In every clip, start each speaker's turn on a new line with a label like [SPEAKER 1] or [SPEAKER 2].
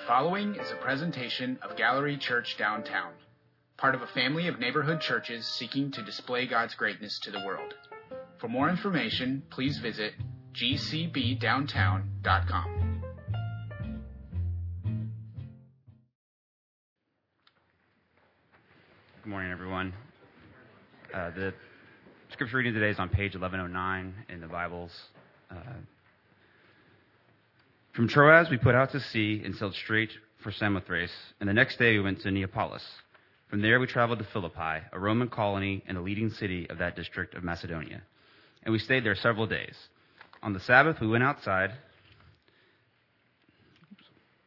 [SPEAKER 1] The following is a presentation of Gallery Church Downtown, part of a family of neighborhood churches seeking to display God's greatness to the world. For more information, please visit gcbdowntown.com.
[SPEAKER 2] Good morning, everyone. Uh, the scripture reading today is on page 1109 in the Bibles. Uh, from Troas, we put out to sea and sailed straight for Samothrace, and the next day we went to Neapolis. From there, we traveled to Philippi, a Roman colony and a leading city of that district of Macedonia. And we stayed there several days. On the Sabbath, we went outside.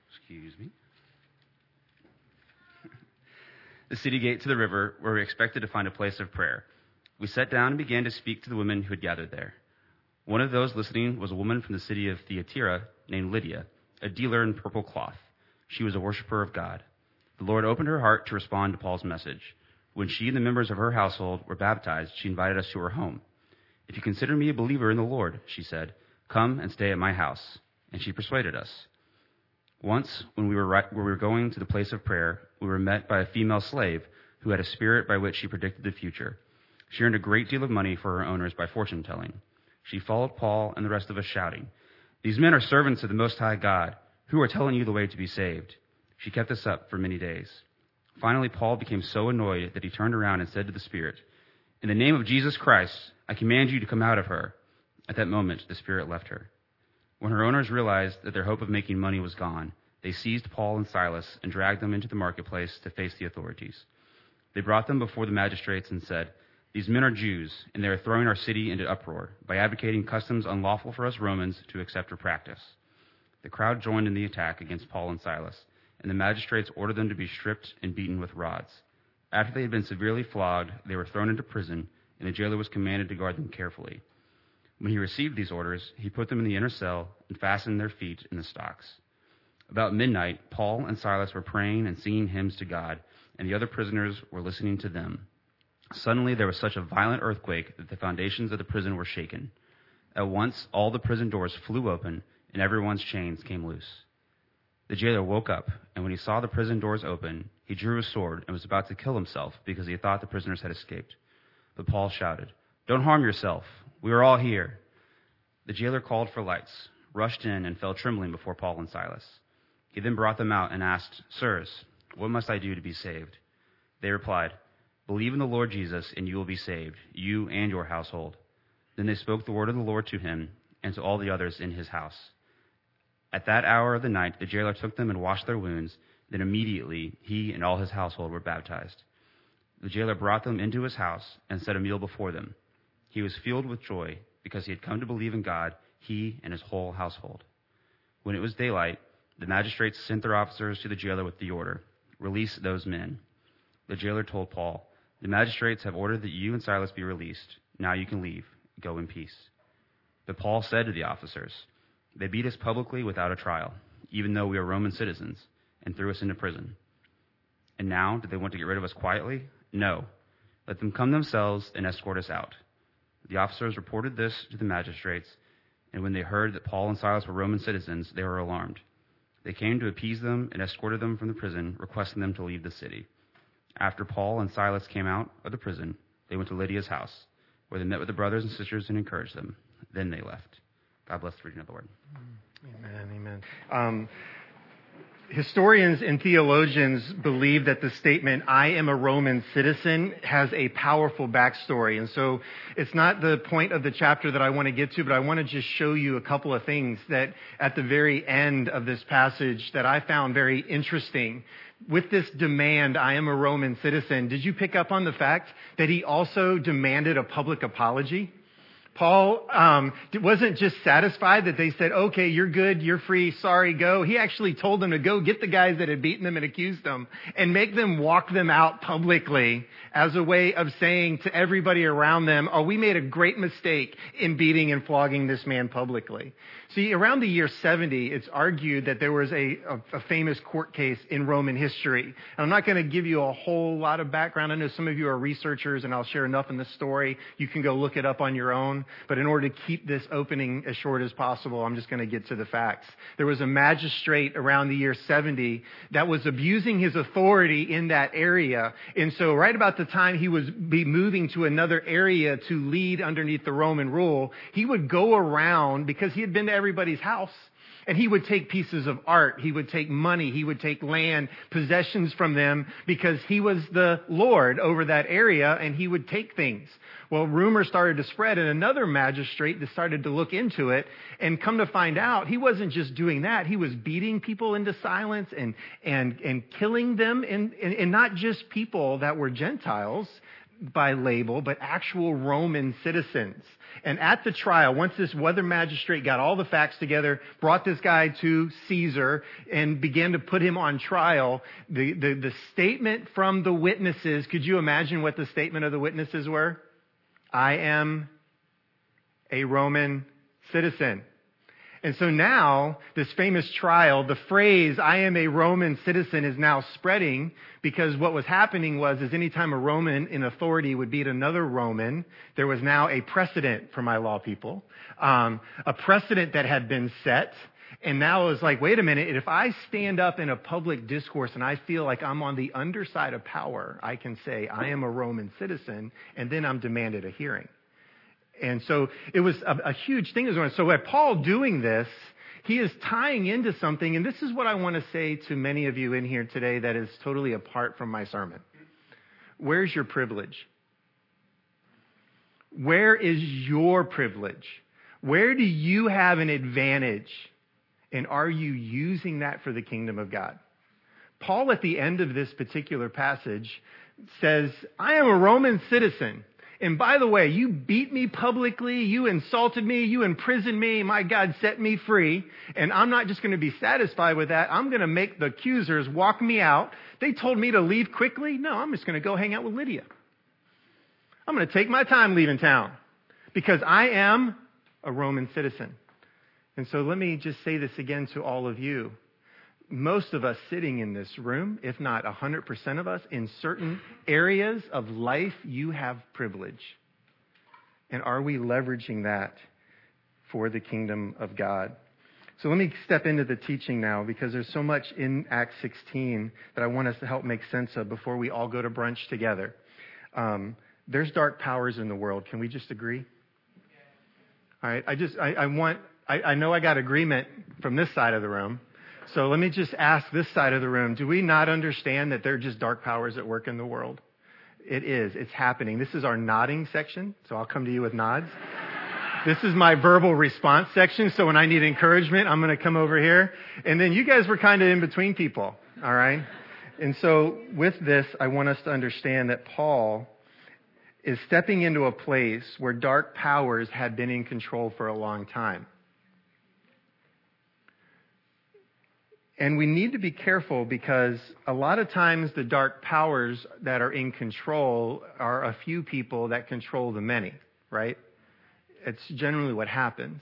[SPEAKER 2] Excuse me. the city gate to the river, where we expected to find a place of prayer. We sat down and began to speak to the women who had gathered there. One of those listening was a woman from the city of Thyatira named Lydia, a dealer in purple cloth. She was a worshiper of God. The Lord opened her heart to respond to Paul's message. When she and the members of her household were baptized, she invited us to her home. If you consider me a believer in the Lord, she said, come and stay at my house. And she persuaded us. Once, when we were, right, when we were going to the place of prayer, we were met by a female slave who had a spirit by which she predicted the future. She earned a great deal of money for her owners by fortune telling. She followed Paul and the rest of us shouting, these men are servants of the Most High God, who are telling you the way to be saved. She kept this up for many days. Finally, Paul became so annoyed that he turned around and said to the Spirit, In the name of Jesus Christ, I command you to come out of her. At that moment, the Spirit left her. When her owners realized that their hope of making money was gone, they seized Paul and Silas and dragged them into the marketplace to face the authorities. They brought them before the magistrates and said, these men are Jews, and they are throwing our city into uproar by advocating customs unlawful for us Romans to accept or practice. The crowd joined in the attack against Paul and Silas, and the magistrates ordered them to be stripped and beaten with rods. After they had been severely flogged, they were thrown into prison, and the jailer was commanded to guard them carefully. When he received these orders, he put them in the inner cell and fastened their feet in the stocks. About midnight, Paul and Silas were praying and singing hymns to God, and the other prisoners were listening to them. Suddenly there was such a violent earthquake that the foundations of the prison were shaken. At once all the prison doors flew open, and everyone's chains came loose. The jailer woke up, and when he saw the prison doors open, he drew his sword and was about to kill himself because he thought the prisoners had escaped. But Paul shouted, Don't harm yourself. We are all here. The jailer called for lights, rushed in, and fell trembling before Paul and Silas. He then brought them out and asked, Sirs, what must I do to be saved? They replied, Believe in the Lord Jesus, and you will be saved, you and your household. Then they spoke the word of the Lord to him and to all the others in his house. At that hour of the night, the jailer took them and washed their wounds. Then immediately he and all his household were baptized. The jailer brought them into his house and set a meal before them. He was filled with joy because he had come to believe in God, he and his whole household. When it was daylight, the magistrates sent their officers to the jailer with the order Release those men. The jailer told Paul, the magistrates have ordered that you and Silas be released. Now you can leave. Go in peace. But Paul said to the officers, They beat us publicly without a trial, even though we are Roman citizens, and threw us into prison. And now, do they want to get rid of us quietly? No. Let them come themselves and escort us out. The officers reported this to the magistrates, and when they heard that Paul and Silas were Roman citizens, they were alarmed. They came to appease them and escorted them from the prison, requesting them to leave the city. After Paul and Silas came out of the prison, they went to Lydia's house, where they met with the brothers and sisters and encouraged them. Then they left. God bless the reading of the word.
[SPEAKER 3] Amen. Amen. Um, historians and theologians believe that the statement, I am a Roman citizen, has a powerful backstory. And so it's not the point of the chapter that I want to get to, but I want to just show you a couple of things that at the very end of this passage that I found very interesting with this demand, I am a Roman citizen, did you pick up on the fact that he also demanded a public apology? Paul um, wasn't just satisfied that they said, okay, you're good, you're free, sorry, go. He actually told them to go get the guys that had beaten them and accused them and make them walk them out publicly as a way of saying to everybody around them, oh, we made a great mistake in beating and flogging this man publicly. See, around the year 70, it's argued that there was a, a, a famous court case in Roman history. And I'm not going to give you a whole lot of background. I know some of you are researchers, and I'll share enough in the story. You can go look it up on your own. But in order to keep this opening as short as possible, I'm just going to get to the facts. There was a magistrate around the year 70 that was abusing his authority in that area. And so right about the time he was be moving to another area to lead underneath the Roman rule, he would go around because he had been to everybody's house and he would take pieces of art, he would take money, he would take land, possessions from them because he was the Lord over that area and he would take things. Well, rumors started to spread and another magistrate decided to look into it and come to find out he wasn't just doing that. He was beating people into silence and, and, and killing them and, and, and not just people that were Gentiles by label, but actual Roman citizens. And at the trial, once this weather magistrate got all the facts together, brought this guy to Caesar, and began to put him on trial, the, the, the statement from the witnesses, could you imagine what the statement of the witnesses were? I am a Roman citizen. And so now, this famous trial, the phrase, I am a Roman citizen is now spreading because what was happening was, is anytime a Roman in authority would beat another Roman, there was now a precedent for my law people. Um, a precedent that had been set. And now it's like, wait a minute, if I stand up in a public discourse and I feel like I'm on the underside of power, I can say, I am a Roman citizen, and then I'm demanded a hearing. And so it was a, a huge thing. So by Paul doing this, he is tying into something, and this is what I want to say to many of you in here today that is totally apart from my sermon. Where's your privilege? Where is your privilege? Where do you have an advantage? And are you using that for the kingdom of God? Paul, at the end of this particular passage, says, I am a Roman citizen. And by the way, you beat me publicly, you insulted me, you imprisoned me, my God set me free. And I'm not just going to be satisfied with that. I'm going to make the accusers walk me out. They told me to leave quickly. No, I'm just going to go hang out with Lydia. I'm going to take my time leaving town because I am a Roman citizen. And so let me just say this again to all of you most of us sitting in this room, if not 100% of us, in certain areas of life, you have privilege. And are we leveraging that for the kingdom of God? So let me step into the teaching now because there's so much in Acts 16 that I want us to help make sense of before we all go to brunch together. Um, there's dark powers in the world. Can we just agree? All right. I just, I, I want, I, I know I got agreement from this side of the room. So let me just ask this side of the room do we not understand that there are just dark powers at work in the world? It is. It's happening. This is our nodding section, so I'll come to you with nods. this is my verbal response section, so when I need encouragement, I'm going to come over here. And then you guys were kind of in between people, all right? And so with this, I want us to understand that Paul is stepping into a place where dark powers had been in control for a long time. And we need to be careful because a lot of times the dark powers that are in control are a few people that control the many, right? It's generally what happens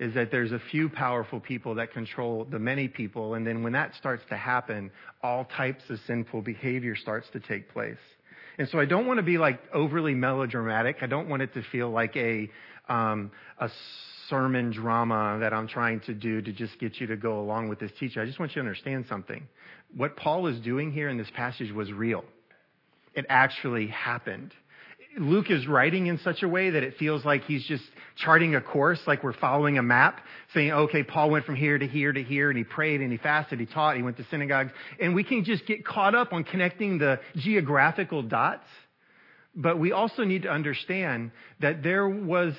[SPEAKER 3] is that there's a few powerful people that control the many people. And then when that starts to happen, all types of sinful behavior starts to take place. And so I don't want to be like overly melodramatic. I don't want it to feel like a, um, a sermon drama that I'm trying to do to just get you to go along with this teaching. I just want you to understand something. What Paul is doing here in this passage was real. It actually happened. Luke is writing in such a way that it feels like he's just charting a course, like we're following a map, saying, okay, Paul went from here to here to here, and he prayed and he fasted, he taught, he went to synagogues, and we can just get caught up on connecting the geographical dots. But we also need to understand that there was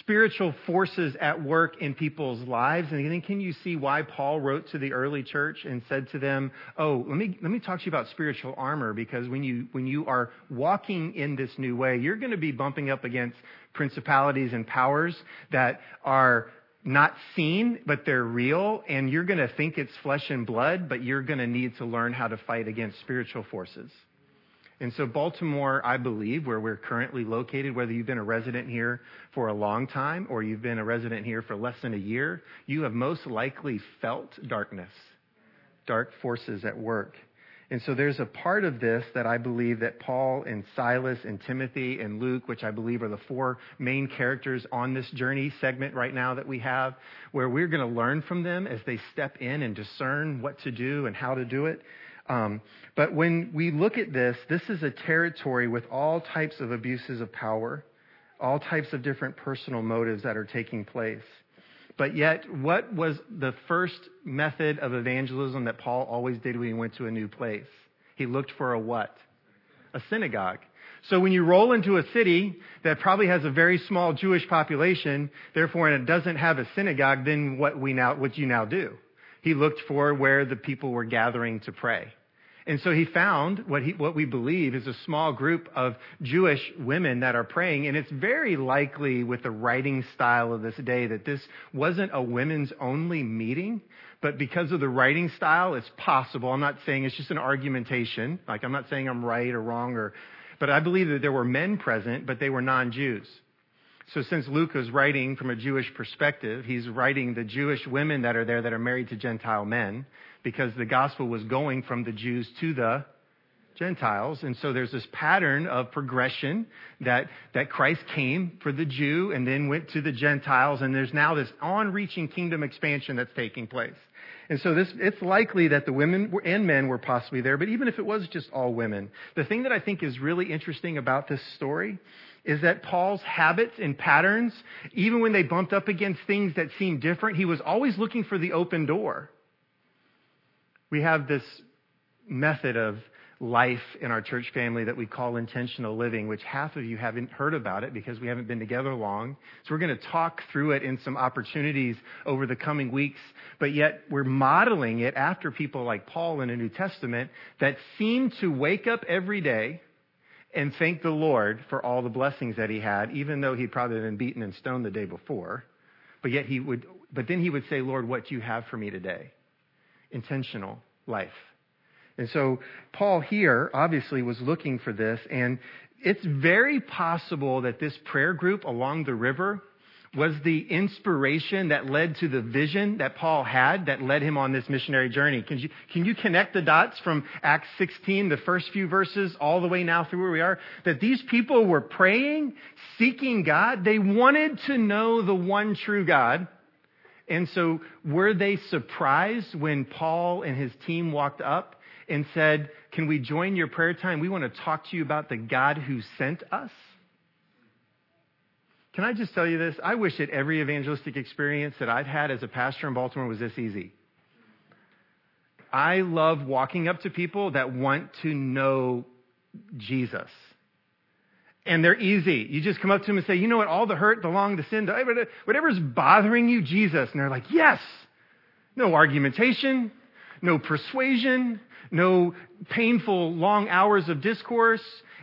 [SPEAKER 3] spiritual forces at work in people's lives. And then can you see why Paul wrote to the early church and said to them, Oh, let me, let me talk to you about spiritual armor because when you, when you are walking in this new way, you're going to be bumping up against principalities and powers that are not seen, but they're real. And you're going to think it's flesh and blood, but you're going to need to learn how to fight against spiritual forces. And so, Baltimore, I believe, where we're currently located, whether you've been a resident here for a long time or you've been a resident here for less than a year, you have most likely felt darkness, dark forces at work. And so there's a part of this that I believe that Paul and Silas and Timothy and Luke, which I believe are the four main characters on this journey segment right now that we have, where we're going to learn from them as they step in and discern what to do and how to do it. Um, but when we look at this, this is a territory with all types of abuses of power, all types of different personal motives that are taking place. But yet, what was the first method of evangelism that Paul always did when he went to a new place? He looked for a what? A synagogue. So when you roll into a city that probably has a very small Jewish population, therefore, and it doesn't have a synagogue, then what we now, what you now do? He looked for where the people were gathering to pray. And so he found what, he, what we believe is a small group of Jewish women that are praying. And it's very likely with the writing style of this day that this wasn't a women's only meeting. But because of the writing style, it's possible. I'm not saying it's just an argumentation. Like I'm not saying I'm right or wrong or, but I believe that there were men present, but they were non-Jews. So since Luke is writing from a Jewish perspective, he's writing the Jewish women that are there that are married to Gentile men because the gospel was going from the Jews to the Gentiles. And so there's this pattern of progression that, that Christ came for the Jew and then went to the Gentiles. And there's now this on reaching kingdom expansion that's taking place. And so this, it's likely that the women and men were possibly there, but even if it was just all women, the thing that I think is really interesting about this story is that Paul's habits and patterns, even when they bumped up against things that seemed different, he was always looking for the open door we have this method of life in our church family that we call intentional living, which half of you haven't heard about it because we haven't been together long. So we're going to talk through it in some opportunities over the coming weeks, but yet we're modeling it after people like Paul in the New Testament that seem to wake up every day and thank the Lord for all the blessings that he had, even though he'd probably been beaten and stoned the day before. But yet he would, but then he would say, Lord, what do you have for me today? intentional life. And so Paul here obviously was looking for this, and it's very possible that this prayer group along the river was the inspiration that led to the vision that Paul had that led him on this missionary journey. Can you, can you connect the dots from Acts 16, the first few verses, all the way now through where we are? That these people were praying, seeking God. They wanted to know the one true God. And so were they surprised when Paul and his team walked up and said, Can we join your prayer time? We want to talk to you about the God who sent us. Can I just tell you this? I wish that every evangelistic experience that I've had as a pastor in Baltimore was this easy. I love walking up to people that want to know Jesus and they're easy. You just come up to them and say, you know what, all the hurt, the long, the sin, the, whatever's bothering you, Jesus. And they're like, yes. No argumentation, no persuasion, no painful long hours of discourse.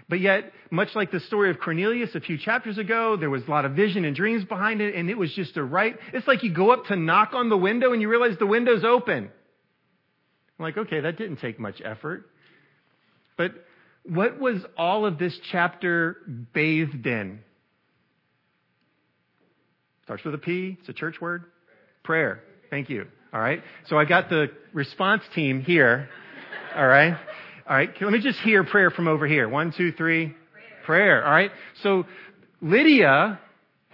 [SPEAKER 3] But yet, much like the story of Cornelius a few chapters ago, there was a lot of vision and dreams behind it, and it was just a right. It's like you go up to knock on the window and you realize the window's open. I'm like, okay, that didn't take much effort. But what was all of this chapter bathed in? Starts with a P. It's a church word. Prayer. Thank you. All right. So I got the response team here. All right. All right. Let me just hear prayer from over here. One, two, three. Prayer. prayer. All right. So Lydia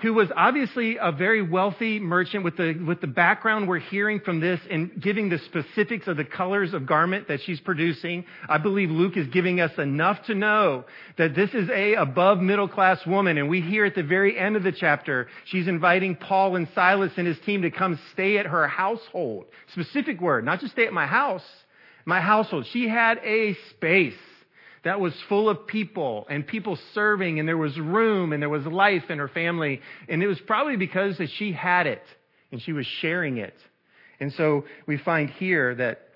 [SPEAKER 3] who was obviously a very wealthy merchant with the, with the background we're hearing from this and giving the specifics of the colors of garment that she's producing. I believe Luke is giving us enough to know that this is a above middle class woman. And we hear at the very end of the chapter, she's inviting Paul and Silas and his team to come stay at her household. Specific word, not just stay at my house, my household. She had a space that was full of people and people serving and there was room and there was life in her family. And it was probably because that she had it and she was sharing it. And so we find here that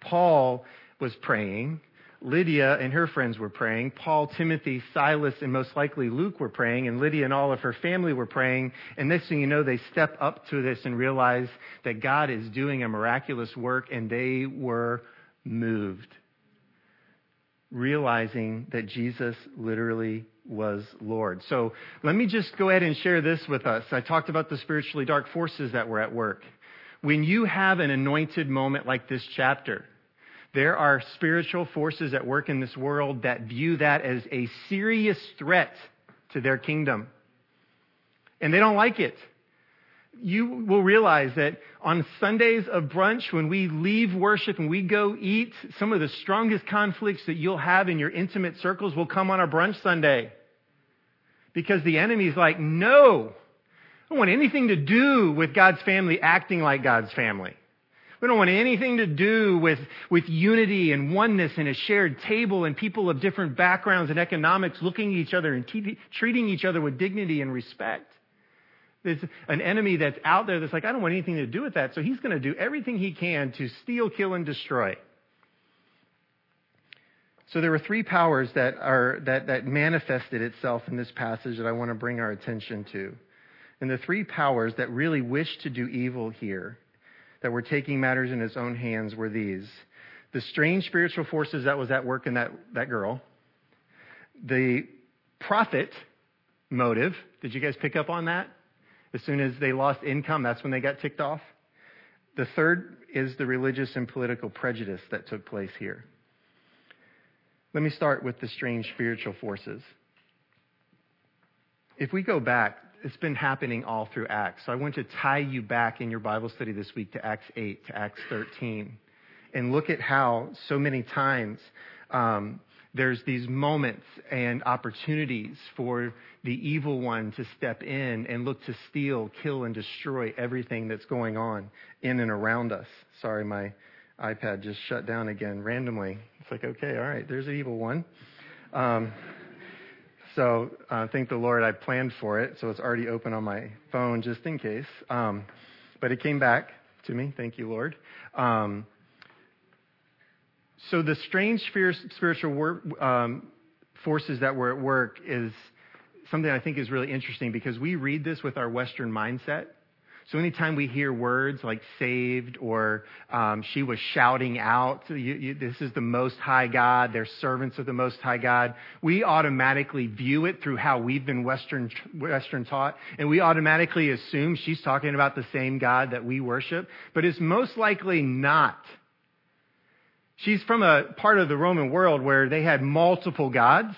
[SPEAKER 3] Paul was praying. Lydia and her friends were praying. Paul, Timothy, Silas, and most likely Luke were praying. And Lydia and all of her family were praying. And next thing you know, they step up to this and realize that God is doing a miraculous work and they were moved realizing that Jesus literally was Lord. So let me just go ahead and share this with us. I talked about the spiritually dark forces that were at work. When you have an anointed moment like this chapter, There are spiritual forces at work in this world that view that as a serious threat to their kingdom. And they don't like it. You will realize that on Sundays of brunch, when we leave worship and we go eat, some of the strongest conflicts that you'll have in your intimate circles will come on a brunch Sunday. Because the enemy's like, no, I don't want anything to do with God's family acting like God's family. We don't want anything to do with, with unity and oneness and a shared table and people of different backgrounds and economics looking at each other and t- treating each other with dignity and respect. There's an enemy that's out there that's like, I don't want anything to do with that. So he's going to do everything he can to steal, kill, and destroy. So there were three powers that are that, that manifested itself in this passage that I want to bring our attention to. And the three powers that really wish to do evil here, that were taking matters in his own hands, were these. The strange spiritual forces that was at work in that, that girl, the profit motive. Did you guys pick up on that? As soon as they lost income, that's when they got ticked off. The third is the religious and political prejudice that took place here. Let me start with the strange spiritual forces. If we go back, it's been happening all through Acts. So I want to tie you back in your Bible study this week to Acts 8, to Acts 13, and look at how so many times um, there's these moments and opportunities for the evil one to step in and look to steal, kill, and destroy everything that's going on in and around us. Sorry, my iPad just shut down again randomly. It's like, okay, all right, there's an evil one. Um, so uh, thank the Lord I planned for it, so it's already open on my phone just in case. Um, but it came back to me. Thank you, Lord. Um, so the strange spiritual work, um, forces that were at work is something I think is really interesting because we read this with our Western mindset. So anytime we hear words like saved or um, she was shouting out, you, you, this is the Most High God, they're servants of the Most High God, we automatically view it through how we've been Western, Western taught, and we automatically assume she's talking about the same God that we worship, but it's most likely not. She's from a part of the Roman world where they had multiple gods.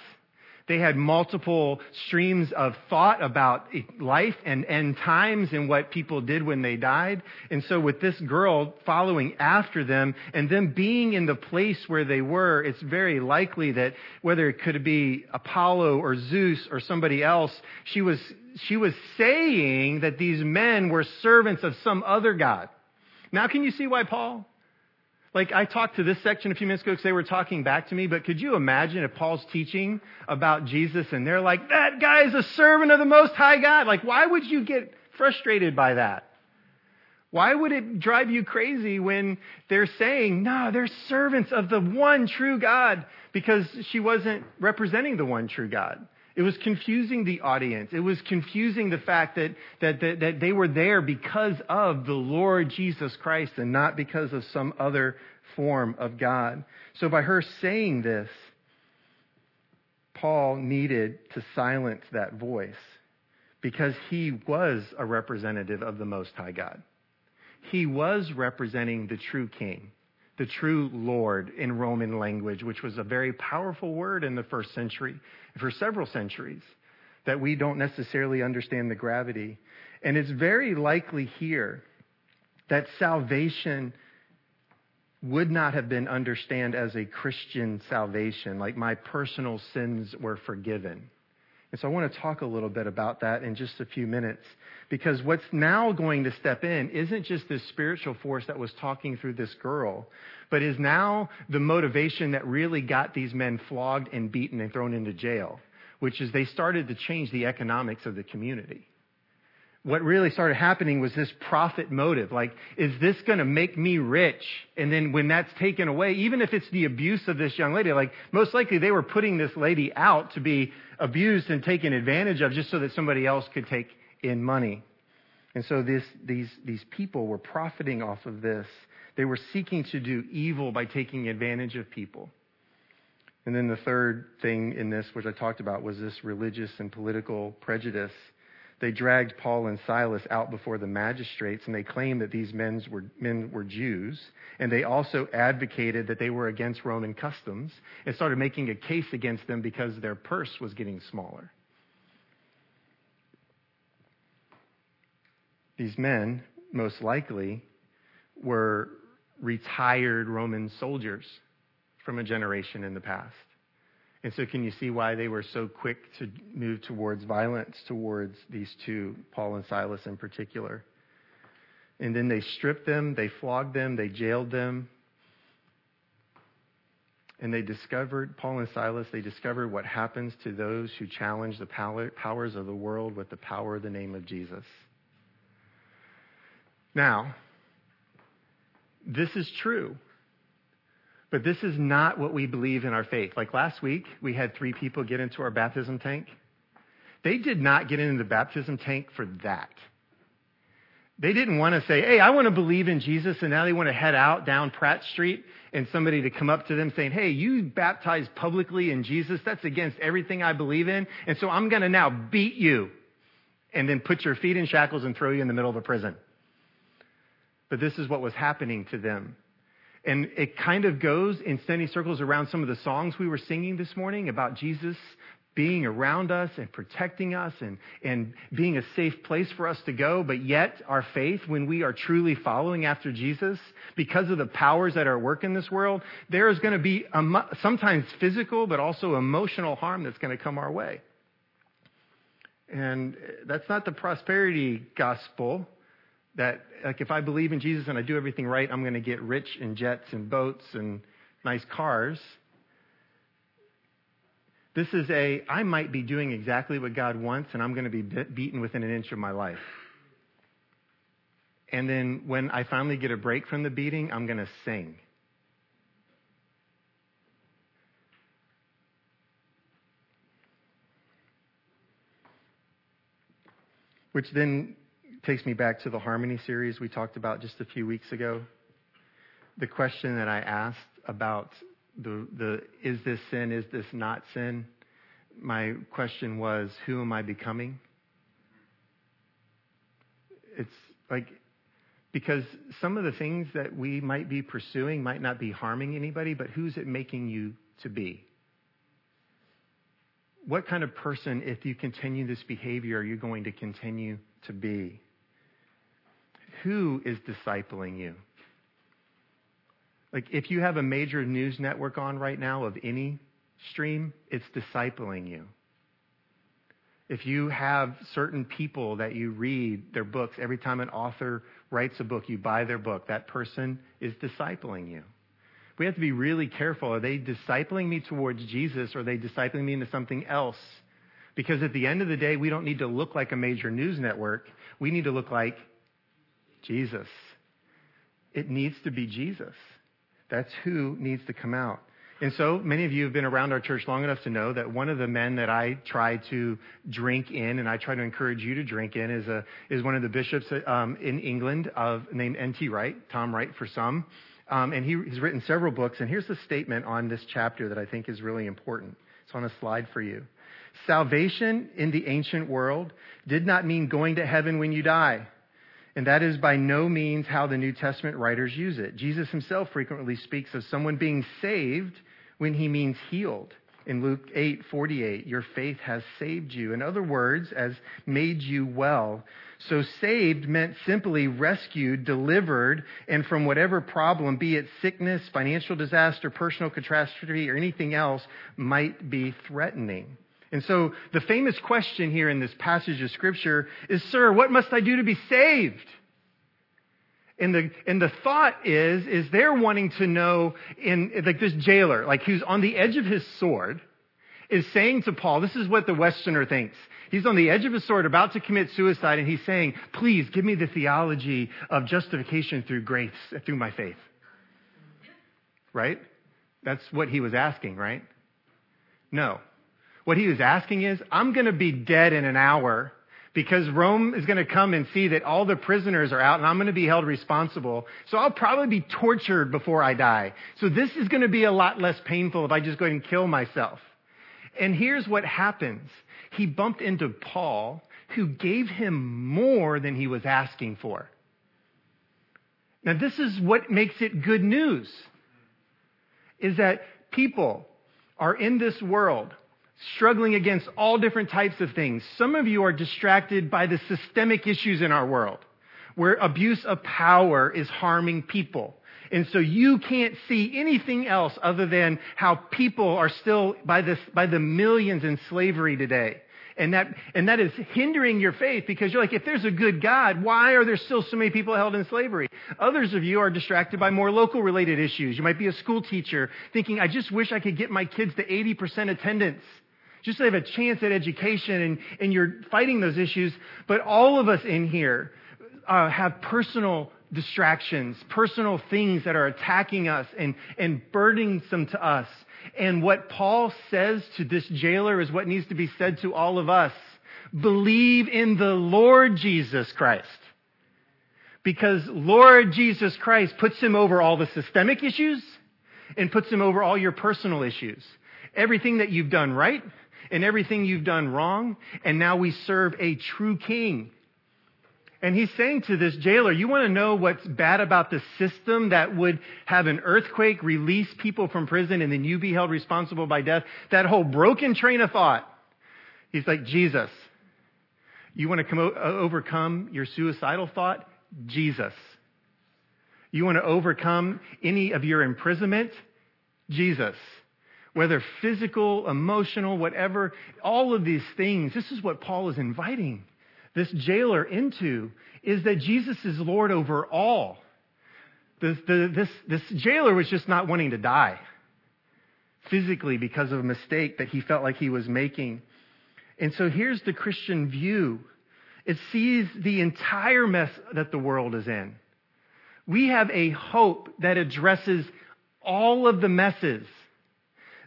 [SPEAKER 3] They had multiple streams of thought about life and end times and what people did when they died. And so with this girl following after them and them being in the place where they were, it's very likely that whether it could be Apollo or Zeus or somebody else, she was, she was saying that these men were servants of some other God. Now can you see why Paul like, I talked to this section a few minutes ago because they were talking back to me, but could you imagine if Paul's teaching about Jesus and they're like, that guy is a servant of the Most High God? Like, why would you get frustrated by that? Why would it drive you crazy when they're saying, no, they're servants of the one true God? Because she wasn't representing the one true God. It was confusing the audience. It was confusing the fact that, that, that, that, they were there because of the Lord Jesus Christ and not because of some other form of God. So by her saying this, Paul needed to silence that voice because he was a representative of the Most High God. He was representing the true King the true Lord in Roman language, which was a very powerful word in the first century, for several centuries, that we don't necessarily understand the gravity. And it's very likely here that salvation would not have been understood as a Christian salvation, like my personal sins were forgiven. And so I want to talk a little bit about that in just a few minutes. Because what's now going to step in isn't just this spiritual force that was talking through this girl, but is now the motivation that really got these men flogged and beaten and thrown into jail, which is they started to change the economics of the community what really started happening was this profit motive. Like, is this going to make me rich? And then when that's taken away, even if it's the abuse of this young lady, like most likely they were putting this lady out to be abused and taken advantage of just so that somebody else could take in money. And so this, these, these people were profiting off of this. They were seeking to do evil by taking advantage of people. And then the third thing in this, which I talked about, was this religious and political prejudice they dragged Paul and Silas out before the magistrates and they claimed that these men were, men were Jews. And they also advocated that they were against Roman customs and started making a case against them because their purse was getting smaller. These men, most likely, were retired Roman soldiers from a generation in the past. And so, can you see why they were so quick to move towards violence towards these two, Paul and Silas in particular? And then they stripped them, they flogged them, they jailed them. And they discovered, Paul and Silas, they discovered what happens to those who challenge the powers of the world with the power of the name of Jesus. Now, this is true. But this is not what we believe in our faith. Like last week, we had three people get into our baptism tank. They did not get into the baptism tank for that. They didn't want to say, hey, I want to believe in Jesus, and now they want to head out down Pratt Street and somebody to come up to them saying, hey, you baptized publicly in Jesus. That's against everything I believe in. And so I'm going to now beat you and then put your feet in shackles and throw you in the middle of a prison. But this is what was happening to them. And it kind of goes in standing circles around some of the songs we were singing this morning about Jesus being around us and protecting us and, and being a safe place for us to go. But yet, our faith, when we are truly following after Jesus, because of the powers that are at work in this world, there is going to be a, sometimes physical, but also emotional harm that's going to come our way. And that's not the prosperity gospel that like if I believe in Jesus and I do everything right, I'm going to get rich in jets and boats and nice cars. This is a I might be doing exactly what God wants and I'm going to be beaten within an inch of my life. And then when I finally get a break from the beating, I'm going to sing. Which then takes me back to the Harmony series we talked about just a few weeks ago. The question that I asked about the, the is this sin, is this not sin? My question was, who am I becoming? It's like, because some of the things that we might be pursuing might not be harming anybody, but who's it making you to be? What kind of person, if you continue this behavior, are you going to continue to be? Who is discipling you? Like, if you have a major news network on right now of any stream, it's discipling you. If you have certain people that you read their books, every time an author writes a book, you buy their book, that person is discipling you. We have to be really careful. Are they discipling me towards Jesus or are they discipling me into something else? Because at the end of the day, we don't need to look like a major news network. We need to look like Jesus. It needs to be Jesus. That's who needs to come out. And so many of you have been around our church long enough to know that one of the men that I try to drink in, and I try to encourage you to drink in, is a is one of the bishops um, in England of named N.T. Wright, Tom Wright for some, um, and he, he's written several books. And here's the statement on this chapter that I think is really important. It's on a slide for you. Salvation in the ancient world did not mean going to heaven when you die. And that is by no means how the New Testament writers use it. Jesus himself frequently speaks of someone being saved when he means healed. In Luke 8:48, your faith has saved you. In other words, as made you well. So saved meant simply rescued, delivered, and from whatever problem, be it sickness, financial disaster, personal catastrophe, or anything else, might be threatening. And so the famous question here in this passage of scripture is, Sir, what must I do to be saved? And the, and the thought is, is they're wanting to know in, like this jailer, like who's on the edge of his sword, is saying to Paul, this is what the Westerner thinks. He's on the edge of his sword, about to commit suicide, and he's saying, please give me the theology of justification through grace, through my faith. Right? That's what he was asking, right? No. What he was asking is, I'm going to be dead in an hour because Rome is going to come and see that all the prisoners are out and I'm going to be held responsible. So I'll probably be tortured before I die. So this is going to be a lot less painful if I just go ahead and kill myself. And here's what happens. He bumped into Paul who gave him more than he was asking for. Now, this is what makes it good news is that people are in this world struggling against all different types of things. Some of you are distracted by the systemic issues in our world where abuse of power is harming people. And so you can't see anything else other than how people are still by, this, by the millions in slavery today. And that, and that is hindering your faith because you're like, if there's a good God, why are there still so many people held in slavery? Others of you are distracted by more local related issues. You might be a school teacher thinking, I just wish I could get my kids to 80% attendance just so they have a chance at education and, and you're fighting those issues. But all of us in here uh, have personal distractions, personal things that are attacking us and, and burdensome to us. And what Paul says to this jailer is what needs to be said to all of us. Believe in the Lord Jesus Christ. Because Lord Jesus Christ puts him over all the systemic issues and puts him over all your personal issues. Everything that you've done right and everything you've done wrong. And now we serve a true king and he's saying to this jailer, you want to know what's bad about the system that would have an earthquake, release people from prison, and then you be held responsible by death? That whole broken train of thought. He's like, Jesus. You want to come, uh, overcome your suicidal thought? Jesus. You want to overcome any of your imprisonment? Jesus. Whether physical, emotional, whatever, all of these things, this is what Paul is inviting this jailer into is that Jesus is Lord over all. The, the, this, this jailer was just not wanting to die physically because of a mistake that he felt like he was making. And so here's the Christian view it sees the entire mess that the world is in. We have a hope that addresses all of the messes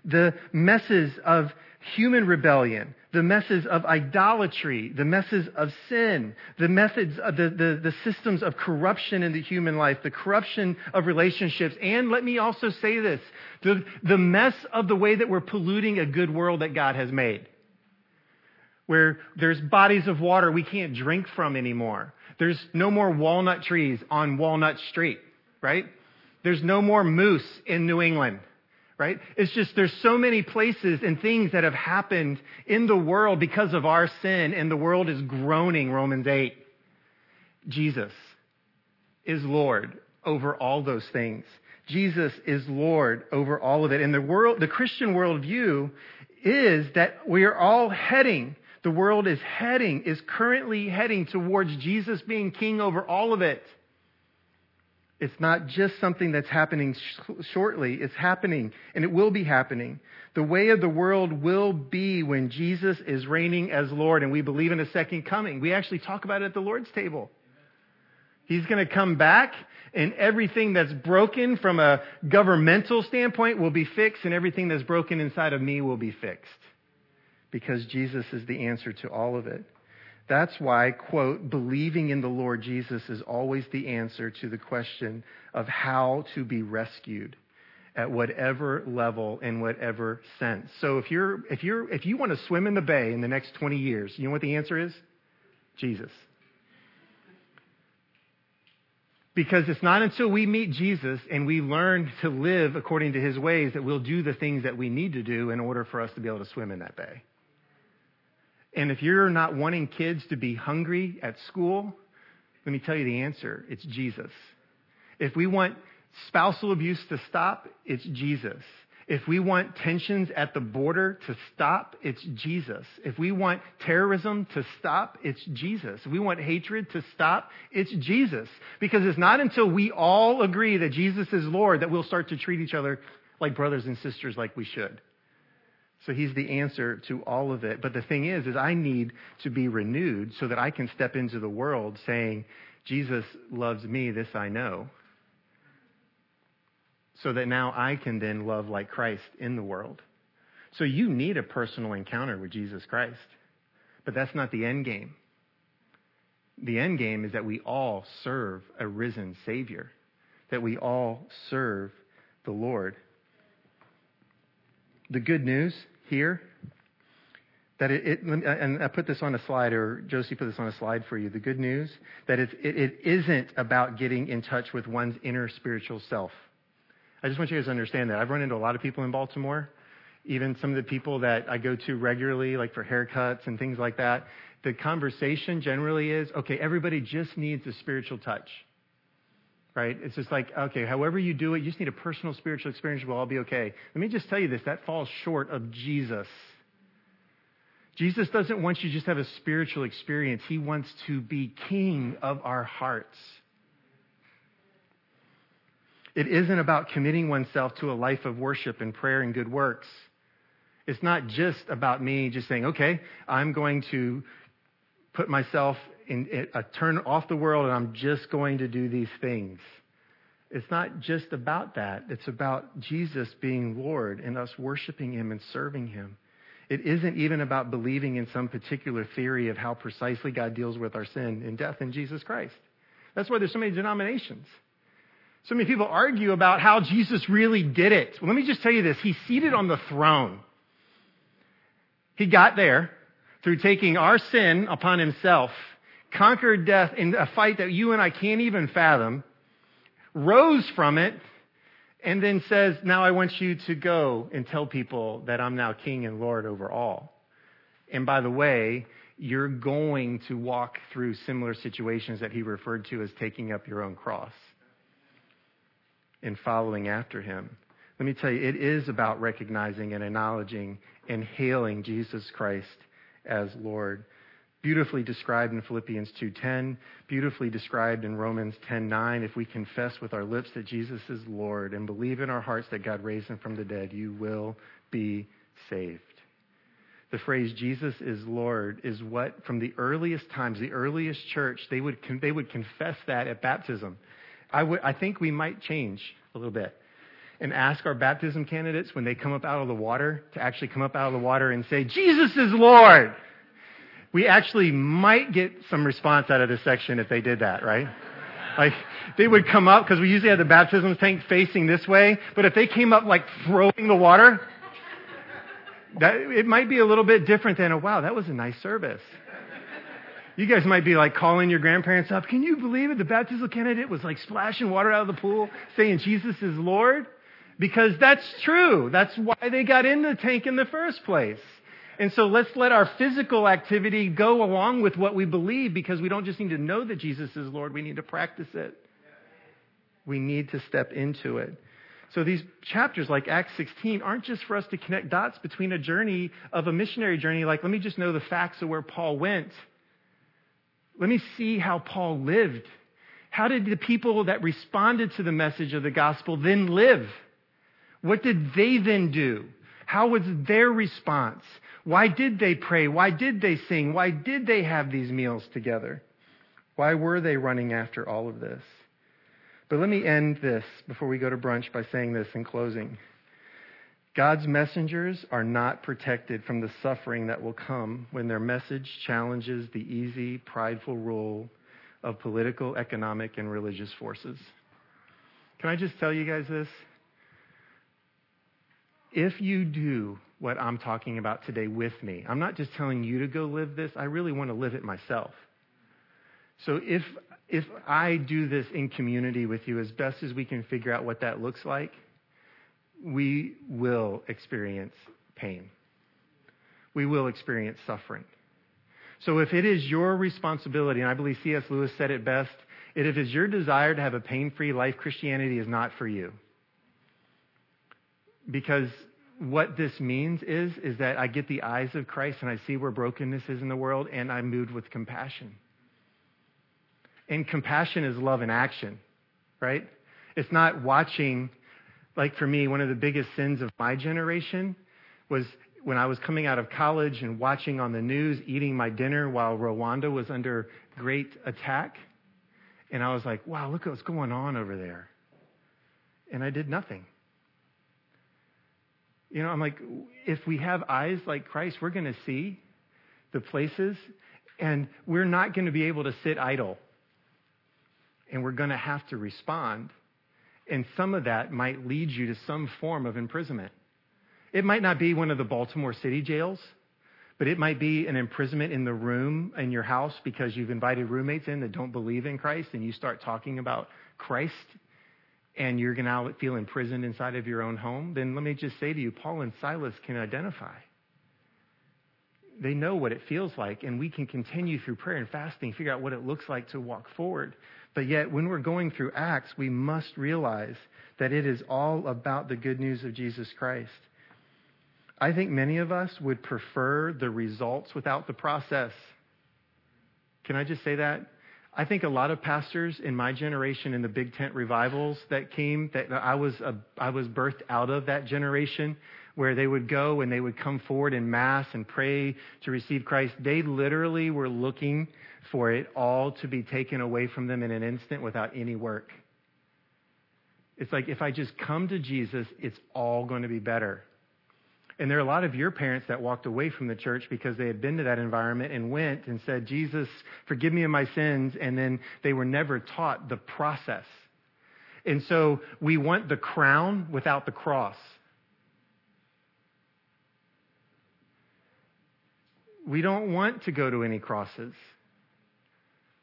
[SPEAKER 3] the messes of human rebellion, the messes of idolatry, the messes of sin, the methods of the, the, the, systems of corruption in the human life, the corruption of relationships, and let me also say this, the, the mess of the way that we're polluting a good world that God has made. Where there's bodies of water we can't drink from anymore. There's no more walnut trees on Walnut Street, right? There's no more moose in New England right? It's just there's so many places and things that have happened in the world because of our sin, and the world is groaning, Romans 8. Jesus is Lord over all those things. Jesus is Lord over all of it. And the world, the Christian worldview is that we are all heading, the world is heading, is currently heading towards Jesus being king over all of it. It's not just something that's happening sh- shortly. It's happening, and it will be happening. The way of the world will be when Jesus is reigning as Lord, and we believe in a second coming. We actually talk about it at the Lord's table. He's going to come back, and everything that's broken from a governmental standpoint will be fixed, and everything that's broken inside of me will be fixed. Because Jesus is the answer to all of it. That's why, quote, believing in the Lord Jesus is always the answer to the question of how to be rescued at whatever level in whatever sense. So if you're if you're if you want to swim in the bay in the next 20 years, you know what the answer is? Jesus. Because it's not until we meet Jesus and we learn to live according to his ways that we'll do the things that we need to do in order for us to be able to swim in that bay. And if you're not wanting kids to be hungry at school, let me tell you the answer it's Jesus. If we want spousal abuse to stop, it's Jesus. If we want tensions at the border to stop, it's Jesus. If we want terrorism to stop, it's Jesus. If we want hatred to stop, it's Jesus. Because it's not until we all agree that Jesus is Lord that we'll start to treat each other like brothers and sisters like we should. So he's the answer to all of it. But the thing is, is I need to be renewed so that I can step into the world saying, Jesus loves me, this I know. So that now I can then love like Christ in the world. So you need a personal encounter with Jesus Christ. But that's not the end game. The end game is that we all serve a risen Savior, that we all serve the Lord. The good news here That it, it, and I put this on a slide, or Josie put this on a slide for you. The good news that it, it, it isn't about getting in touch with one's inner spiritual self. I just want you guys to understand that. I've run into a lot of people in Baltimore, even some of the people that I go to regularly, like for haircuts and things like that. The conversation generally is okay, everybody just needs a spiritual touch. Right? It's just like, okay, however you do it, you just need a personal spiritual experience, we'll all be okay. Let me just tell you this that falls short of Jesus. Jesus doesn't want you to just have a spiritual experience. He wants to be king of our hearts. It isn't about committing oneself to a life of worship and prayer and good works. It's not just about me just saying, okay, I'm going to put myself in, a turn off the world and I'm just going to do these things. It's not just about that. It's about Jesus being Lord and us worshiping Him and serving Him. It isn't even about believing in some particular theory of how precisely God deals with our sin and death in Jesus Christ. That's why there's so many denominations. So many people argue about how Jesus really did it. Well, let me just tell you this. He's seated on the throne. He got there through taking our sin upon himself, conquered death in a fight that you and I can't even fathom, rose from it, and then says, Now I want you to go and tell people that I'm now king and Lord over all. And by the way, you're going to walk through similar situations that he referred to as taking up your own cross and following after him. Let me tell you, it is about recognizing and acknowledging and hailing Jesus Christ as Lord beautifully described in Philippians 2:10, beautifully described in Romans 10:9. If we confess with our lips that Jesus is Lord and believe in our hearts that God raised him from the dead, you will be saved. The phrase Jesus is Lord is what from the earliest times, the earliest church, they would they would confess that at baptism. I would I think we might change a little bit and ask our baptism candidates when they come up out of the water to actually come up out of the water and say, Jesus is Lord we actually might get some response out of this section if they did that, right? Like, they would come up, because we usually have the baptism tank facing this way, but if they came up like throwing the water, that, it might be a little bit different than, oh, wow, that was a nice service. You guys might be like calling your grandparents up. Can you believe it? The baptismal candidate was like splashing water out of the pool saying Jesus is Lord? Because that's true. That's why they got in the tank in the first place. And so let's let our physical activity go along with what we believe because we don't just need to know that Jesus is Lord, we need to practice it. We need to step into it. So these chapters like Acts 16 aren't just for us to connect dots between a journey of a missionary journey, like let me just know the facts of where Paul went. Let me see how Paul lived. How did the people that responded to the message of the gospel then live? What did they then do? How was their response? Why did they pray? Why did they sing? Why did they have these meals together? Why were they running after all of this? But let me end this before we go to brunch by saying this in closing. God's messengers are not protected from the suffering that will come when their message challenges the easy, prideful rule of political, economic, and religious forces. Can I just tell you guys this? If you do what I'm talking about today with me, I'm not just telling you to go live this, I really want to live it myself. So if, if I do this in community with you as best as we can figure out what that looks like, we will experience pain. We will experience suffering. So if it is your responsibility, and I believe C.S. Lewis said it best, if it is your desire to have a pain free life, Christianity is not for you. Because what this means is, is that I get the eyes of Christ and I see where brokenness is in the world and I'm moved with compassion. And compassion is love in action, right? It's not watching, like for me, one of the biggest sins of my generation was when I was coming out of college and watching on the news, eating my dinner while Rwanda was under great attack. And I was like, wow, look what's going on over there. And I did nothing. You know, I'm like, if we have eyes like Christ, we're going to see the places and we're not going to be able to sit idle. And we're going to have to respond. And some of that might lead you to some form of imprisonment. It might not be one of the Baltimore city jails, But it might be an imprisonment in the room in your house because you've invited roommates in that don't believe in Christ and you start talking about Christ and you're going to feel imprisoned inside of your own home. Then let me just say to you, Paul and Silas can identify. They know what it feels like, and we can continue through prayer and fasting, figure out what it looks like to walk forward. But yet, when we're going through Acts, we must realize that it is all about the good news of Jesus Christ. I think many of us would prefer the results without the process. Can I just say that? I think a lot of pastors in my generation in the big tent revivals that came, that I was, a, I was birthed out of that generation, where they would go and they would come forward in mass and pray to receive Christ. They literally were looking for it all to be taken away from them in an instant without any work. It's like if I just come to Jesus, it's all going to be better. And there are a lot of your parents that walked away from the church because they had been to that environment and went and said, Jesus, forgive me of my sins. And then they were never taught the process. And so we want the crown without the cross. We don't want to go to any crosses.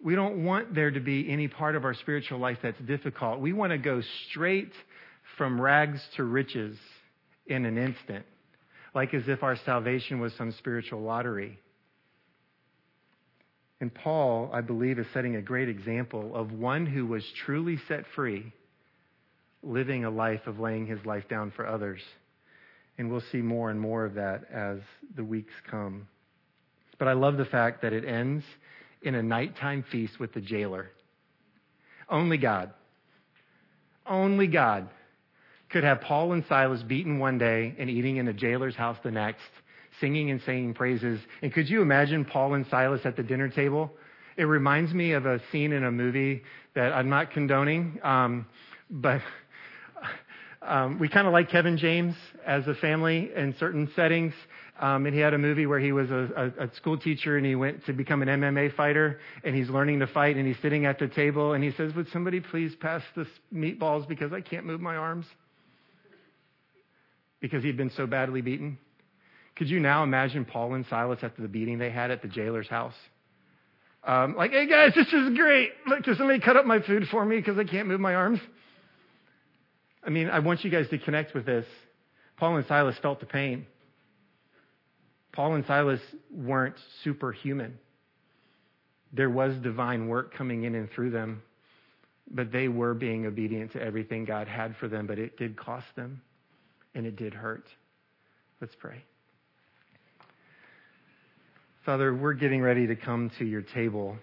[SPEAKER 3] We don't want there to be any part of our spiritual life that's difficult. We want to go straight from rags to riches in an instant like as if our salvation was some spiritual lottery. And Paul, I believe, is setting a great example of one who was truly set free, living a life of laying his life down for others. And we'll see more and more of that as the weeks come. But I love the fact that it ends in a nighttime feast with the jailer. Only God. Only God could have Paul and Silas beaten one day and eating in a jailer's house the next, singing and saying praises. And could you imagine Paul and Silas at the dinner table? It reminds me of a scene in a movie that I'm not condoning, um, but um, we kind of like Kevin James as a family in certain settings. Um, and he had a movie where he was a, a, a school teacher and he went to become an MMA fighter and he's learning to fight and he's sitting at the table and he says, Would somebody please pass the meatballs because I can't move my arms? Because he'd been so badly beaten? Could you now imagine Paul and Silas after the beating they had at the jailer's house? Um, like, hey guys, this is great. Look, can somebody cut up my food for me because I can't move my arms? I mean, I want you guys to connect with this. Paul and Silas felt the pain. Paul and Silas weren't superhuman. There was divine work coming in and through them, but they were being obedient to everything God had for them, but it did cost them and it did hurt. Let's pray. Father, we're getting ready to come to your table.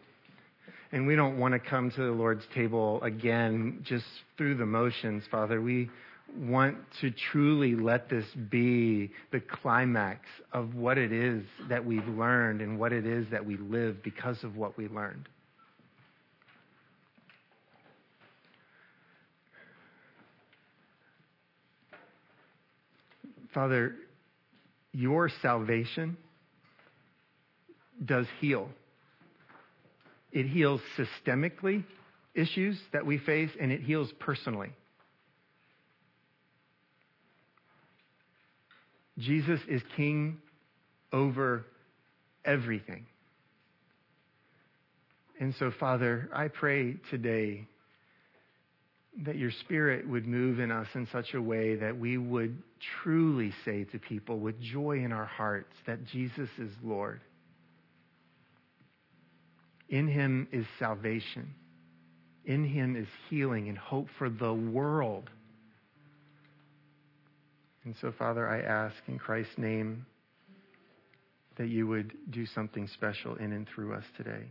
[SPEAKER 3] And we don't want to come to the Lord's table again just through the motions, Father. We want to truly let this be the climax of what it is that we've learned and what it is that we live because of what we learned. Father, your salvation does heal. It heals systemically issues that we face, and it heals personally. Jesus is king over everything. And so, Father, I pray today that your spirit would move in us in such a way that we would truly say to people with joy in our hearts that Jesus is Lord. In him is salvation. In him is healing and hope for the world. And so, Father, I ask in Christ's name that you would do something special in and through us today.